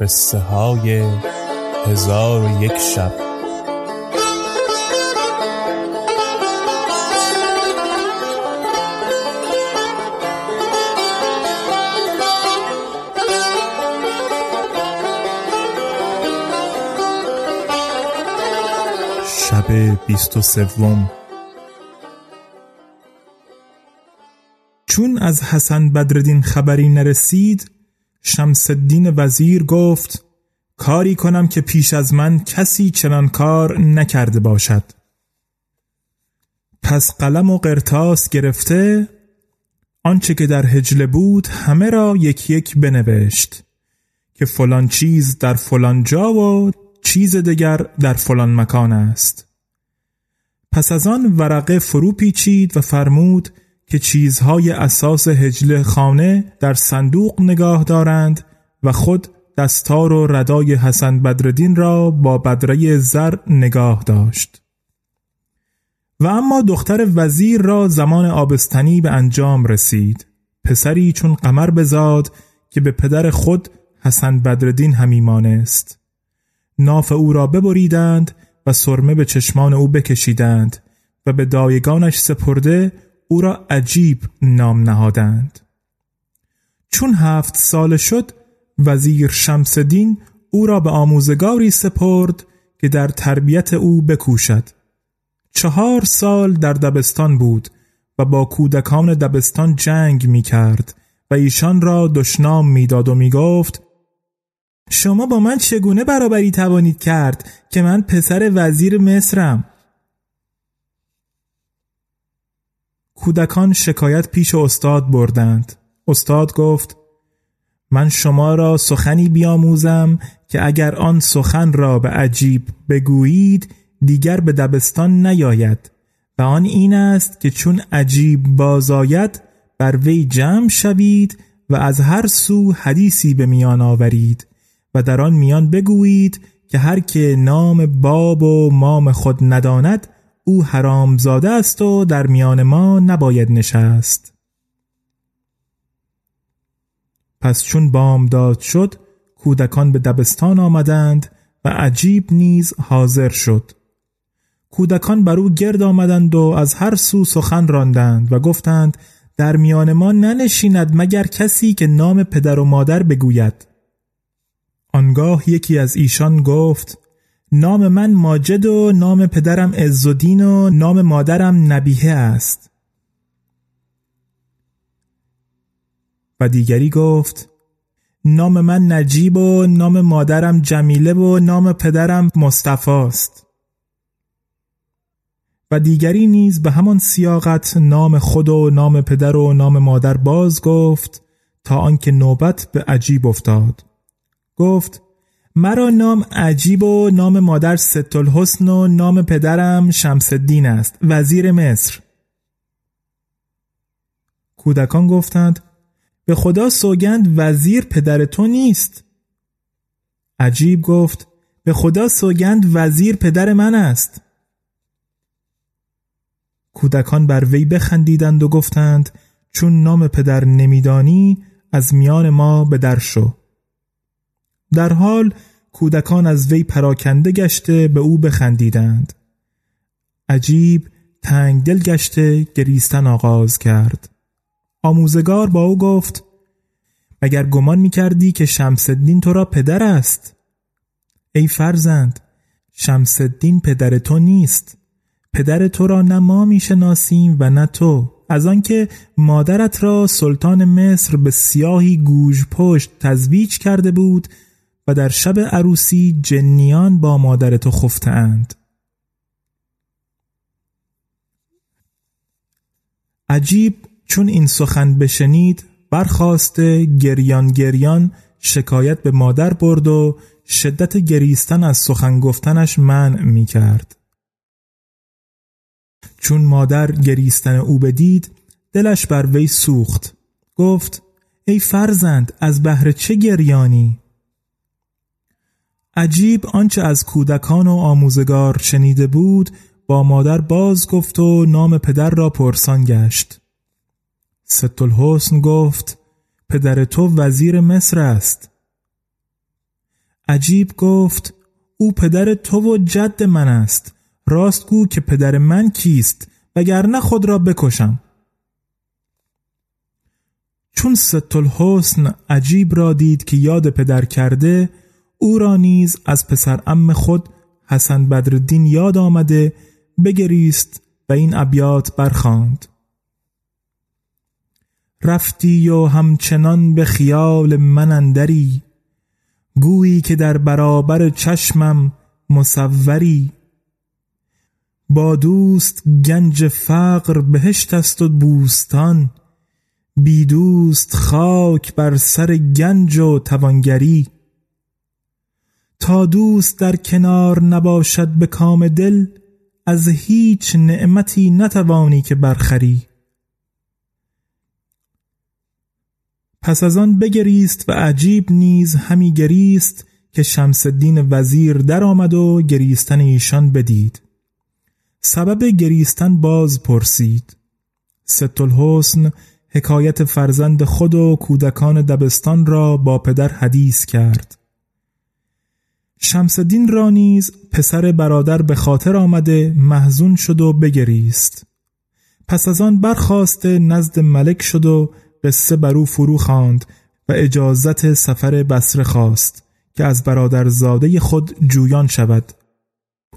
قصه های هزار و یک شب. شب بیست و سوم. چون از حسن بدردین خبری نرسید شمس الدین وزیر گفت کاری کنم که پیش از من کسی چنان کار نکرده باشد. پس قلم و قرتاس گرفته آنچه که در هجله بود همه را یک یک بنوشت که فلان چیز در فلان جا و چیز دیگر در فلان مکان است. پس از آن ورقه فرو پیچید و فرمود که چیزهای اساس هجله خانه در صندوق نگاه دارند و خود دستار و ردای حسن بدردین را با بدره زر نگاه داشت. و اما دختر وزیر را زمان آبستنی به انجام رسید. پسری چون قمر بزاد که به پدر خود حسن بدردین همی مانست. ناف او را ببریدند و سرمه به چشمان او بکشیدند و به دایگانش سپرده او را عجیب نام نهادند. چون هفت سال شد وزیر شمسدین او را به آموزگاری سپرد که در تربیت او بکوشد. چهار سال در دبستان بود و با کودکان دبستان جنگ می کرد و ایشان را دشنام می‌داد و می گفت شما با من چگونه برابری توانید کرد که من پسر وزیر مصرم؟ کودکان شکایت پیش استاد بردند. استاد گفت من شما را سخنی بیاموزم که اگر آن سخن را به عجیب بگویید دیگر به دبستان نیاید و آن این است که چون عجیب بازاید بر وی جمع شوید و از هر سو حدیثی به میان آورید و در آن میان بگویید که هر که نام باب و مام خود نداند او حرام زاده است و در میان ما نباید نشست. پس چون بامداد شد کودکان به دبستان آمدند و عجیب نیز حاضر شد. کودکان بر او گرد آمدند و از هر سو سخن راندند و گفتند در میان ما ننشیند مگر کسی که نام پدر و مادر بگوید. آنگاه یکی از ایشان گفت نام من ماجد و نام پدرم عزالدین و نام مادرم نبیه است. و دیگری گفت نام من نجیب و نام مادرم جمیله و نام پدرم مصطفی است. و دیگری نیز به همان سیاقت نام خود و نام پدر و نام مادر باز گفت تا آنکه نوبت به عجیب افتاد. گفت مرا نام عجیب و نام مادر ست الحسن و نام پدرم شمس الدین است وزیر مصر. کودکان گفتند به خدا سوگند وزیر پدر تو نیست. عجیب گفت به خدا سوگند وزیر پدر من است. کودکان بر وی بخندیدند و گفتند چون نام پدر نمیدانی از میان ما به در شو. در حال کودکان از وی پراکنده گشته به او بخندیدند. عجیب تنگ دل گشته گریستن آغاز کرد. آموزگار با او گفت مگر گمان می کردی که شمسدین تو را پدر است؟ ای فرزند شمسدین پدر تو نیست. پدر تو را نه ما می شناسیم و نه تو. از آنکه مادرت را سلطان مصر به سیاهی گوژ پشت تزویج کرده بود و در شب عروسی جنیان با مادر تو خفته اند. عجیب چون این سخن بشنید برخواسته گریان گریان شکایت به مادر برد و شدت گریستن از سخن گفتنش منع می کرد. چون مادر گریستن او بدید دلش بر وی سوخت گفت ای فرزند از بهر چه گریانی عجیب آنچه از کودکان و آموزگار شنیده بود با مادر باز گفت و نام پدر را پرسان گشت. ست الحسن گفت پدر تو وزیر مصر است. عجیب گفت او پدر تو و جد من است. راست گو که پدر من کیست وگرنه خود را بکشم. چون ست الحسن عجیب را دید که یاد پدر کرده او را نیز از پسر ام خود حسن بدردین یاد آمده بگریست و این ابیات برخاند. رفتی و همچنان به خیال من اندری گویی که در برابر چشمم مصوری. با دوست گنج فقر بهشت است و بوستان بی دوست خاک بر سر گنج و توانگری. تا دوست در کنار نباشد به کام دل از هیچ نعمتی نتوانی که برخوری. پس از آن بگریست و عجیب نیز همی گریست که شمس الدین وزیر در آمد و گریستن ایشان بدید. سبب گریستن باز پرسید. ست الحسن حکایت فرزند خود و کودکان دبستان را با پدر حدیث کرد. شمسدین را نیز پسر برادر به خاطر آمده محزون شد و بگریست. پس از آن برخواسته نزد ملک شد و قصه بر او فرو خواند و اجازت سفر بسره خواست که از برادر زاده خود جویان شود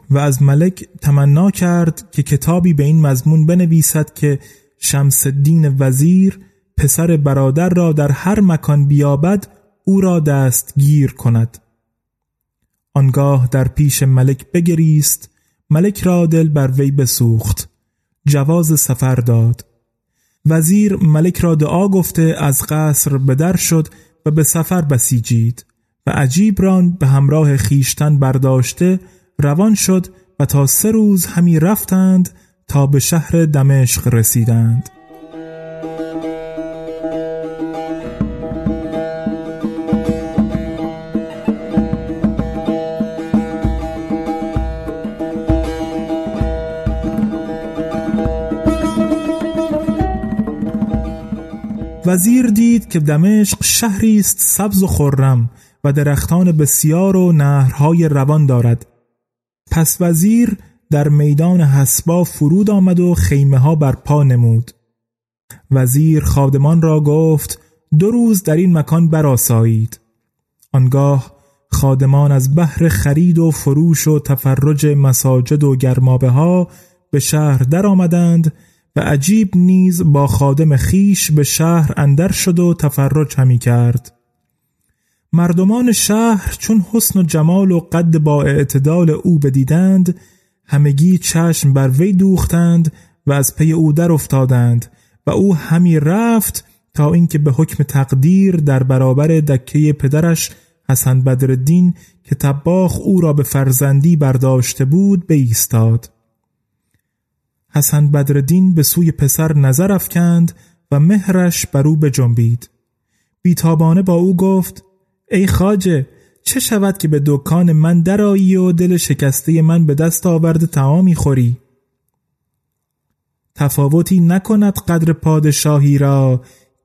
و از ملک تمنا کرد که کتابی به این مضمون بنویسد که شمس الدین وزیر پسر برادر را در هر مکان بیابد او را دستگیر کند. آنگاه در پیش ملک بگریست ملک را دل بر وی بسوخت جواز سفر داد. وزیر ملک را دعا گفته از قصر به در شد و به سفر بسیجید و عجیب ران به همراه خیشتن برداشته روان شد و تا سه روز همی رفتند تا به شهر دمشق رسیدند. وزیر دید که دمشق شهری است سبز و خرم و درختان بسیار و نهرهای روان دارد. پس وزیر در میدان حسبا فرود آمد و خیمه ها بر پا نمود. وزیر خادمان را گفت دو روز در این مکان براسایید آنگاه خادمان از بحر خرید و فروش و تفرج مساجد و گرمابه ها به شهر در آمدند و عجیب نیز با خادم خیش به شهر اندر شد و تفرج همی کرد. مردمان شهر چون حسن و جمال و قد با اعتدال او بدیدند همگی چشم بر وی دوختند و از پی او در افتادند و او همی رفت تا اینکه به حکم تقدیر در برابر دکه پدرش حسن بدردین که تباخ او را به فرزندی برداشته بود بایستاد حسن بدردین به سوی پسر نظر افکند و مهرش بر او بجنبید. بیتابانه با او گفت ای خاجه چه شود که به دکان من درایی و دل شکسته من به دست آورده تعامی خوری؟ تفاوتی نکند قدر پادشاهی را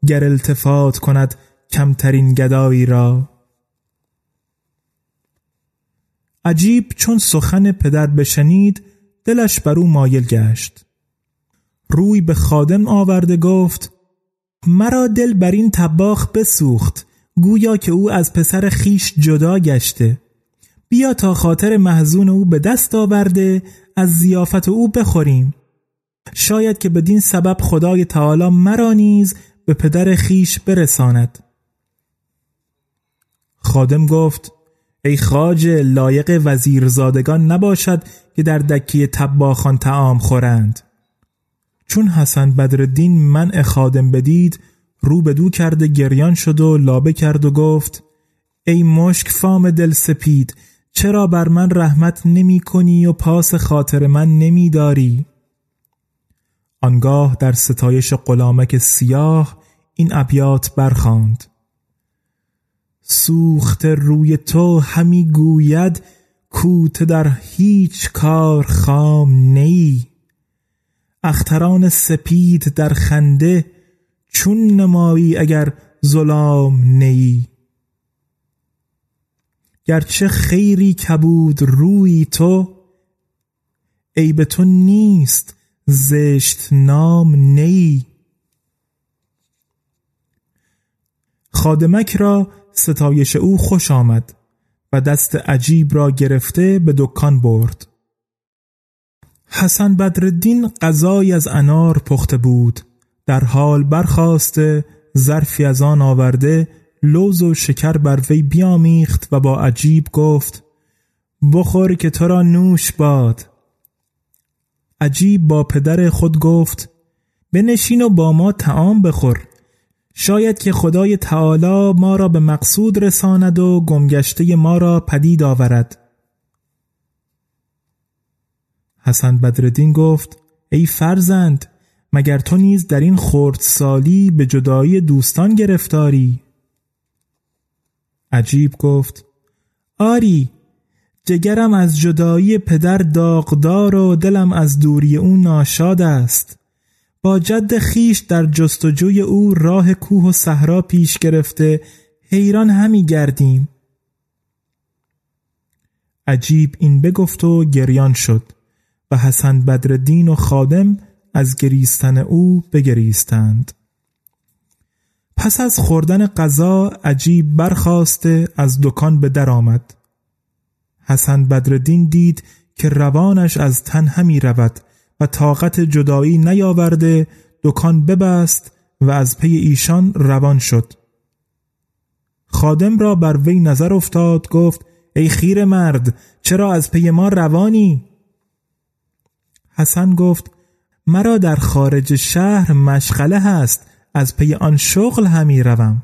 گر التفات کند کمترین گدایی را. عجیب چون سخن پدر بشنید دلش بر او مایل گشت. روی به خادم آورده گفت مرا دل بر این تباخ بسوخت گویا که او از پسر خیش جدا گشته. بیا تا خاطر محزون او به دست آورده از زیافت او بخوریم. شاید که بدین سبب خدای تعالی مرا نیز به پدر خیش برساند. خادم گفت ای خاج لایق وزیرزادگان نباشد که در دکی تباخان تعام خورند چون حسن بدردین منع خادم بدید رو به دو کرده گریان شد و لابه کرد و گفت ای مشک فام دل سپید چرا بر من رحمت نمی کنی و پاس خاطر من نمی داری؟ آنگاه در ستایش غلامک سیاه این ابیات برخاند سوخت روی تو همی گوید کوت در هیچ کار خام نی. اختران سپید در خنده چون نمایی اگر ظلام نیی گرچه خیری کبود روی تو عیب تو نیست زشت نام نیی خادمک را ستایش او خوش آمد و دست عجیب را گرفته به دکان برد. حسن بدردین غذایی از انار پخته بود. در حال برخواسته ظرفی از آن آورده لوز و شکر بر وی بیامیخت و با عجیب گفت بخور که تو را نوش باد. عجیب با پدر خود گفت بنشین و با ما تعام بخور. شاید که خدای تعالی ما را به مقصود رساند و گمگشته ما را پدید آورد. حسن بدردین گفت ای فرزند مگر تو نیز در این سالی به جدایی دوستان گرفتاری؟ عجیب گفت آری جگرم از جدایی پدر داغدار و دلم از دوری او ناشاد است. با جد خیش در جستجوی او راه کوه و صحرا پیش گرفته حیران همی گردیم. عجیب این بگفت و گریان شد و حسن بدردین و خادم از گریستن او بگریستند. پس از خوردن غذا عجیب برخواسته از دکان به در آمد. حسن بدردین دید که روانش از تن همی رود و طاقت جدایی نیاورده دکان ببست و از پی ایشان روان شد. خادم را بر وی نظر افتاد گفت ای خیر مرد چرا از پی ما روانی؟ حسن گفت مرا در خارج شهر مشغله هست از پی آن شغل همی روم.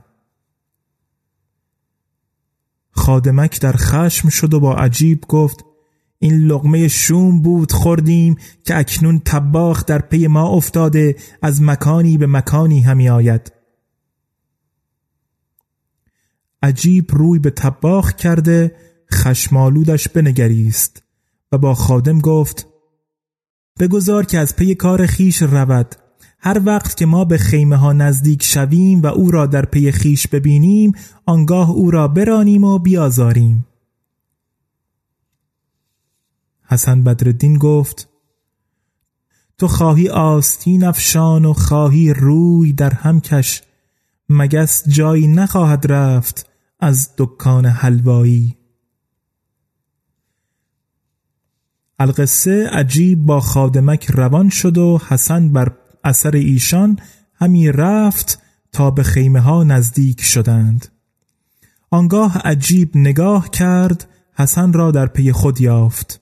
خادمک در خشم شد و با عجیب گفت این لغمه شوم بود خوردیم که اکنون تباخ در پی ما افتاده از مکانی به مکانی همی آید. عجیب روی به تباخ کرده خشمالودش بنگریست و با خادم گفت بگذار که از پی کار خیش رود. هر وقت که ما به خیمه ها نزدیک شویم و او را در پی خیش ببینیم آنگاه او را برانیم و بیازاریم. حسن بدردین گفت تو خواهی آستین افشان و خواهی روی در هم کش مگس جایی نخواهد رفت از دکان حلوایی. القصه عجیب با خادمک روان شد و حسن بر اثر ایشان همی رفت تا به خیمه ها نزدیک شدند. آنگاه عجیب نگاه کرد حسن را در پی خود یافت.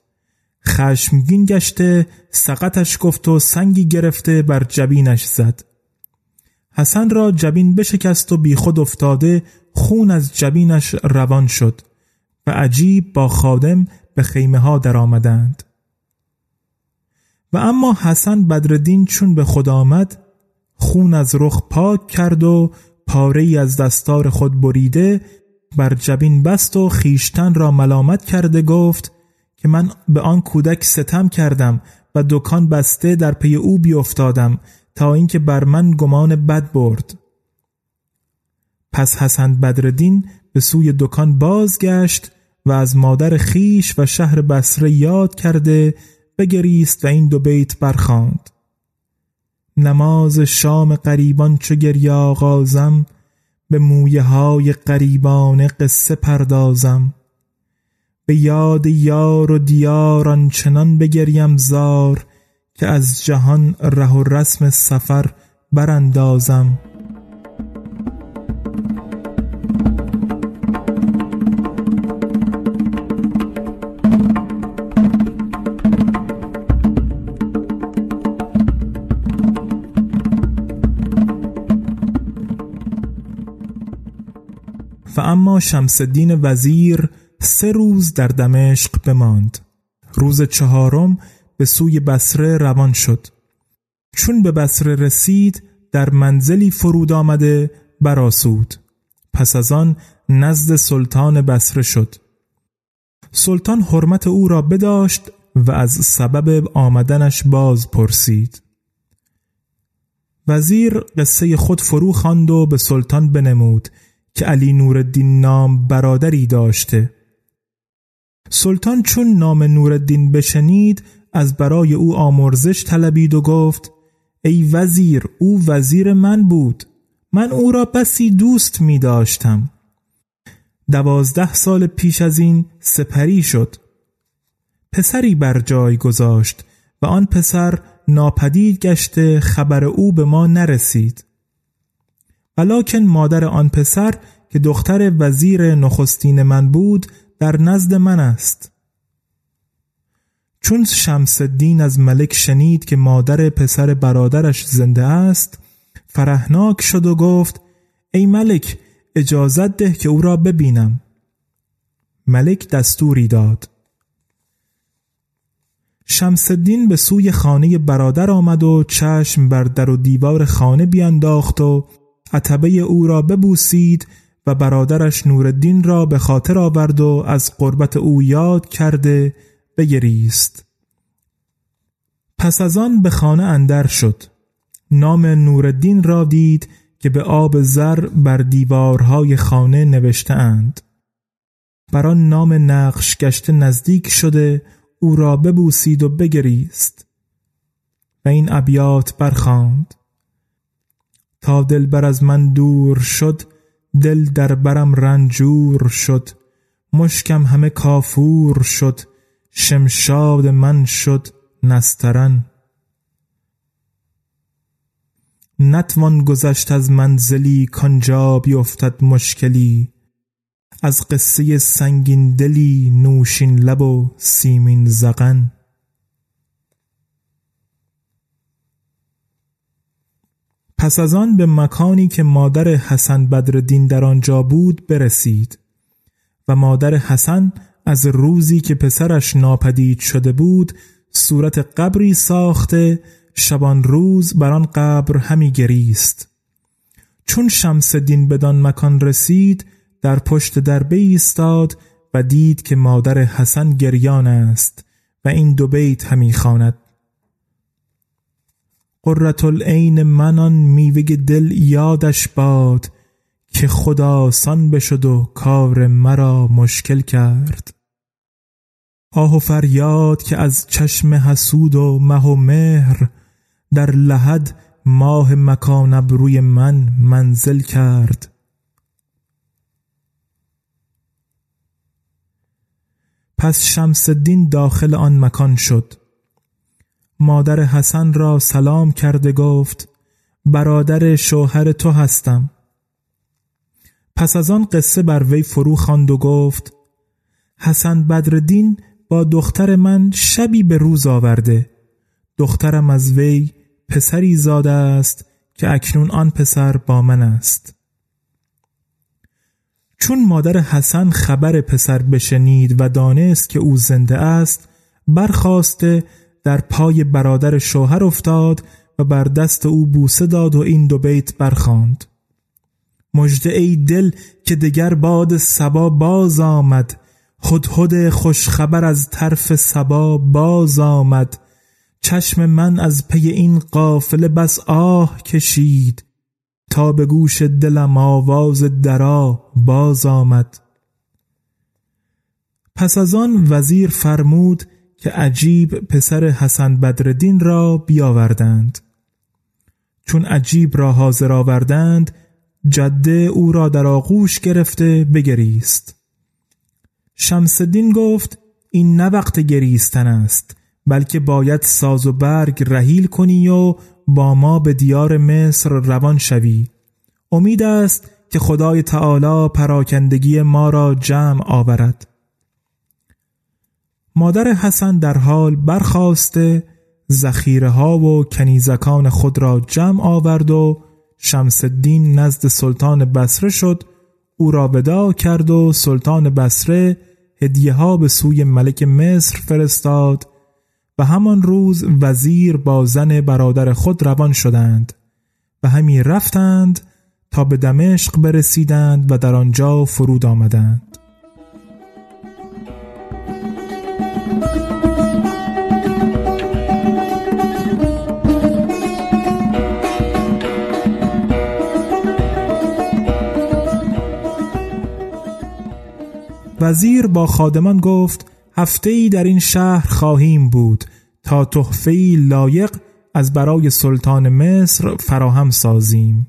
خشمگین گشته سقطش گفت و سنگی گرفته بر جبینش زد. حسن را جبین بشکست و بی خود افتاده خون از جبینش روان شد و عجیب با خادم به خیمه ها در و اما حسن بدردین چون به خود آمد خون از رخ پاک کرد و پاره ای از دستار خود بریده بر جبین بست و خیشتن را ملامت کرده گفت که من به آن کودک ستم کردم و دکان بسته در پی او بیافتادم تا اینکه بر من گمان بد برد. پس حسن بدردین به سوی دکان بازگشت و از مادر خیش و شهر بسره یاد کرده بگریست و این دو بیت برخاند نماز شام قریبان چو گریه آغازم به مویه های قریبان قصه پردازم. به یاد یار و دیار آنچنان بگریم زار که از جهان ره و رسم سفر براندازم. و شمس الدین وزیر سه روز در دمشق بماند. روز چهارم به سوی بسره روان شد. چون به بسره رسید در منزلی فرود آمده براسود پس از آن نزد سلطان بسره شد. سلطان حرمت او را بداشت و از سبب آمدنش باز پرسید. وزیر قصه خود فرو خواند و به سلطان بنمود که علی نورالدین نام برادری داشته. سلطان چون نام نورالدین بشنید از برای او آمرزش طلبید و گفت ای وزیر او وزیر من بود. من او را بسی دوست می داشتم. دوازده سال پیش از این سپری شد. پسری بر جای گذاشت و آن پسر ناپدید گشته خبر او به ما نرسید. ولیکن مادر آن پسر که دختر وزیر نخستین من بود در نزد من است. چون شمس الدین از ملک شنید که مادر پسر برادرش زنده است فرهناک شد و گفت ای ملک اجازت ده که او را ببینم. ملک دستوری داد. شمس الدین به سوی خانه برادر آمد و چشم بر در و دیوار خانه بیانداخت و عتبه او را ببوسید و برادرش نورالدین را به خاطر آورد و از قربت او یاد کرده بگریست. پس از آن به خانه اندر شد. نام نورالدین را دید که به آب زر بر دیوارهای خانه نوشته اند بر نام نقش گشته نزدیک شده او را ببوسید و بگریست و این ابیات برخاند. تا دلبر از من دور شد دل در برم رنجور شد مشکم همه کافور شد شمشاد من شد نسترن. نتوان گذشت از منزلی کانجا بیفتد مشکلی از قصه سنگین دلی نوشین لب و سیمین زغن. پس از آن به مکانی که مادر حسن بدردین در آنجا بود برسید و مادر حسن از روزی که پسرش ناپدید شده بود صورت قبری ساخته شبان روز بر آن قبر همی گریست. چون شمس دین بدان مکان رسید در پشت در ایستاد و دید که مادر حسن گریان است و این دو بیت همی خواند. قرة العین من آن میوه دل یادش باد که خدا آسان بشد و کار مرا مشکل کرد. آه و فریاد که از چشم حسود و مه و مهر در لحد ماه مکان ابروی من منزل کرد. پس شمس الدین داخل آن مکان شد. مادر حسن را سلام کرده گفت برادر شوهر تو هستم. پس از آن قصه بر وی فرو خواند و گفت حسن بدردین با دختر من شبی به روز آورده. دخترم از وی پسری زاده است که اکنون آن پسر با من است. چون مادر حسن خبر پسر بشنید و دانست که او زنده است برخواسته در پای برادر شوهر افتاد و بر دست او بوسه داد و این دو بیت برخاند مژده ای دل که دگر باد سبا باز آمد هدهد خوشخبر از طرف سبا باز آمد. چشم من از پی این قافله بس آه کشید تا به گوش دلم آواز درا باز آمد. پس از آن وزیر فرمود که عجیب پسر حسن بدردین را بیاوردند. چون عجیب را حاضر آوردند جده او را در آغوش گرفته بگریست. شمسدین گفت این نه وقت گریستن است بلکه باید ساز و برگ رهیل کنی و با ما به دیار مصر روان شوی. امید است که خدای تعالی پراکندگی ما را جمع آورد. مادر حسن در حال برخواسته زخیره ها و کنیزکان خود را جمع آورد و شمس الدین نزد سلطان بسره شد. او را ودا کرد و سلطان بسره هدیه ها به سوی ملک مصر فرستاد. و همان روز وزیر با زن برادر خود روان شدند. و همی رفتند تا به دمشق برسیدند و در آنجا فرود آمدند. وزیر با خادمان گفت هفته ای در این شهر خواهیم بود تا تحفه لایق از برای سلطان مصر فراهم سازیم.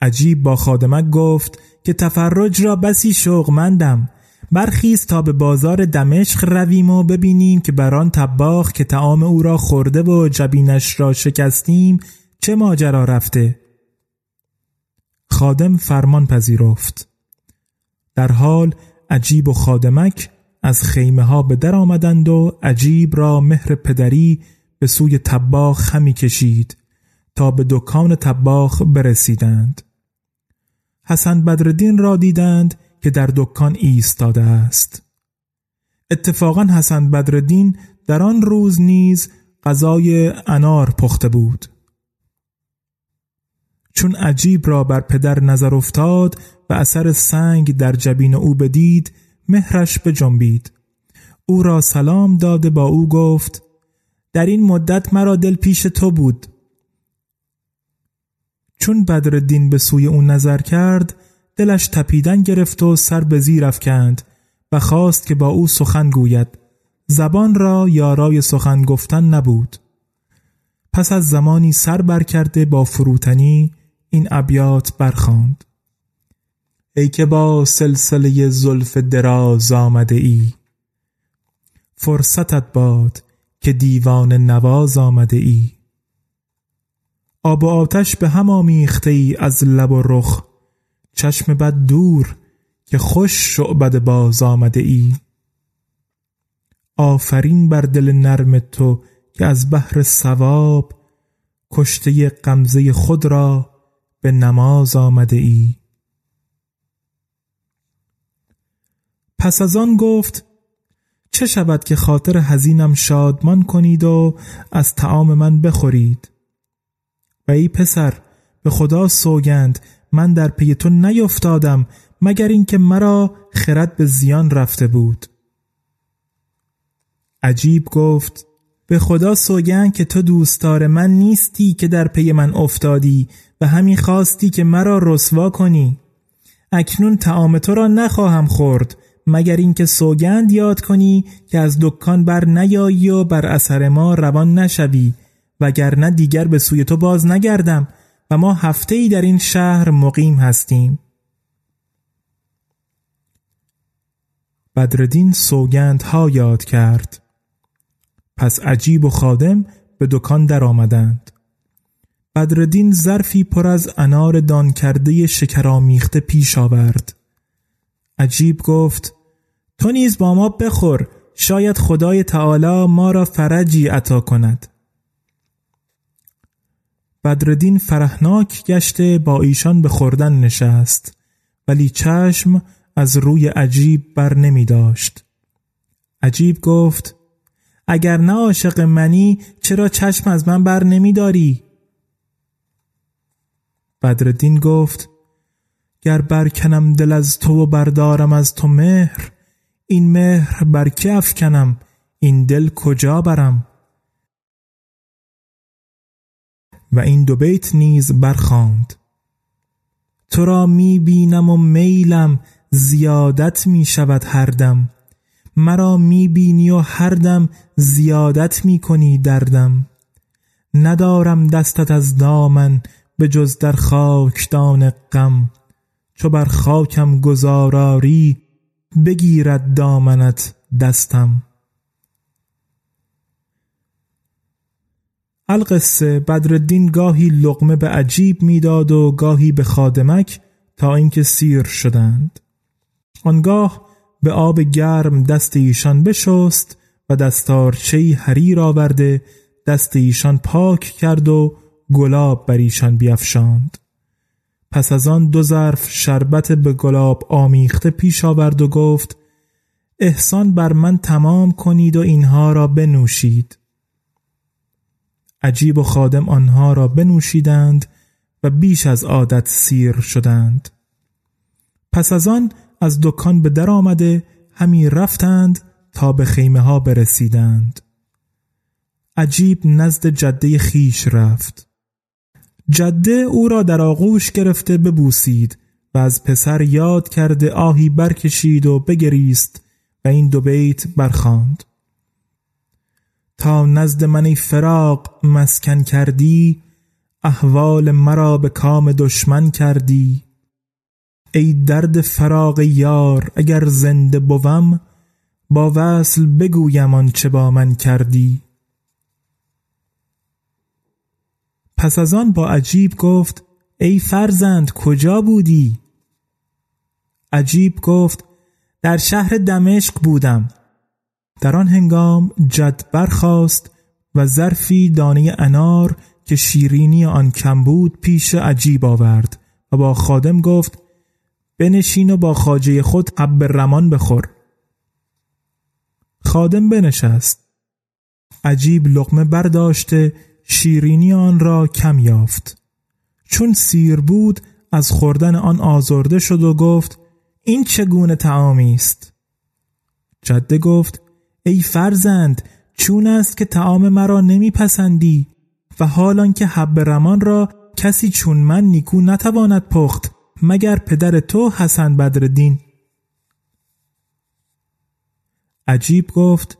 عجیب با خادمک گفت که تفرج را بسی شوقمندم برخیز تا به بازار دمشق رویم و ببینیم که بر آن طباخ که تعام او را خورده و جبینش را شکستیم چه ماجرا رفته. خادم فرمان پذیرفت. در حال عجیب و خادمک از خیمه ها به در آمدند و عجیب را مهر پدری به سوی تباخ همی کشید تا به دکان تباخ برسیدند. حسن بدردین را دیدند که در دکان ایستاده است. اتفاقا حسن بدردین در آن روز نیز غذای انار پخته بود. چون عجیب را بر پدر نظر افتاد و اثر سنگ در جبین او بدید مهرش جنبید او را سلام داده با او گفت در این مدت مرا دل پیش تو بود. چون بدردین به سوی او نظر کرد دلش تپیدن گرفت و سر به زیر افکند و خواست که با او سخن گوید. زبان را یارای سخن گفتن نبود. پس از زمانی سر برکرده با فروتنی این ابیات برخاند ای که با سلسله زلف دراز آمده ای فرصتت باد که دیوان نواز آمده ای. آب و آتش به هم آمیخته ای از لب و رخ چشم بد دور که خوش شعبد باز آمده ای. آفرین بر دل نرم تو که از بحر سواب کشته غمزه خود را به نماز آمده ای؟ پس از آن گفت چه شود که خاطر حزینم شادمان کنید و از تعام من بخورید؟ و ای پسر به خدا سوگند من در پی تو نیفتادم مگر اینکه مرا خرد به زیان رفته بود؟ عجیب گفت به خدا سوگند که تو دوستار من نیستی که در پی من افتادی و همین خواستی که مرا رسوا کنی. اکنون تعام تو را نخواهم خورد مگر اینکه سوگند یاد کنی که از دکان بر نیایی و بر اثر ما روان نشوی وگرنه دیگر به سوی تو باز نگردم و ما هفته ای در این شهر مقیم هستیم. بدردین سوگند ها یاد کرد. پس عجیب و خادم به دکان در آمدند بدردین ظرفی پر از انار دان کرده شکرامیخته پیش آورد. عجیب گفت تو نیز با ما بخور شاید خدای تعالی ما را فرجی عطا کند. بدردین فرهناک گشته با ایشان به خوردن نشست ولی چشم از روی عجیب بر نمی داشت. عجیب گفت اگر نه عاشق منی چرا چشم از من بر نمی داری؟ بدردین گفت گر برکنم دل از تو و بردارم از تو مهر این مهر بر کی افکنم؟ این دل کجا برم؟ و این دو بیت نیز برخواند. تو را می بینم و میلم زیادت می شود هر دم. مرا می بینی و هر دم زیادت می کنی دردم ندارم دستت از دامن به جز در خاکدان غم. چو بر خاکم گذاراری بگیرد دامنت دستم. القصه بدرالدین گاهی لقمه به عجیب می‌داد و گاهی به خادمک تا اینکه سیر شدند. آنگاه به آب گرم دست ایشان بشست و دستارچهی حریر آورده دست ایشان پاک کرد و گلاب بر ایشان بیافشاند پس از آن دو ظرف شربت به گلاب آمیخته پیش آورد و گفت احسان بر من تمام کنید و اینها را بنوشید. عجیب و خادم آنها را بنوشیدند و بیش از عادت سیر شدند. پس از آن از دکان به در آمده همی رفتند تا به خیمه ها برسیدند. عجیب نزد جده خیش رفت. جده او را در آغوش گرفته ببوسید و از پسر یاد کرده آهی برکشید و بگریست و این دو بیت برخاند. تا نزد من فراق مسکن کردی احوال مرا به کام دشمن کردی. ای درد فراق یار اگر زنده بوم با وصل بگویم آنچه با من کردی. پس از آن با عجیب گفت ای فرزند کجا بودی؟ عجیب گفت در شهر دمشق بودم. در آن هنگام جد برخاست و ظرفی دانه انار که شیرینی آن کم بود پیش عجیب آورد و با خادم گفت بنشین و با خاجه خود حب رمان بخور. خادم بنشست. عجیب لقمه برداشته شیرینی آن را کم یافت. چون سیر بود از خوردن آن آزرده شد و گفت این چگونه تعامی است؟ جده گفت ای فرزند چون است که تعام مرا نمیپسندی و حالان که حب رمان را کسی چون من نیکو نتواند پخت. مگر پدر تو حسن بدردین عجیب گفت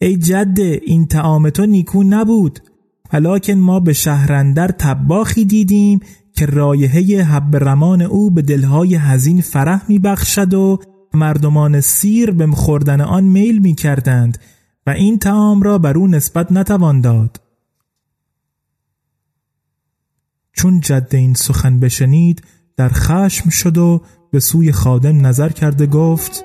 ای جده این تعام تو نیکو نبود ولیکن ما به شهرندر تباخی دیدیم که رایحه حب رمان او به دلهای هزین فرح میبخشد و مردمان سیر به خوردن آن میل می کردند و این تعام را بر او نسبت نتوان داد. چون جد این سخن بشنید در خشم شد و به سوی خادم نظر کرده گفت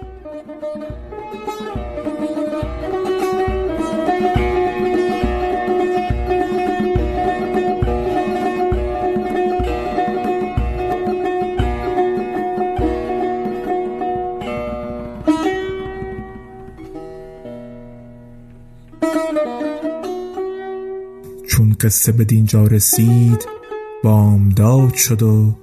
چون قصه به دینجا رسید بامداد شد و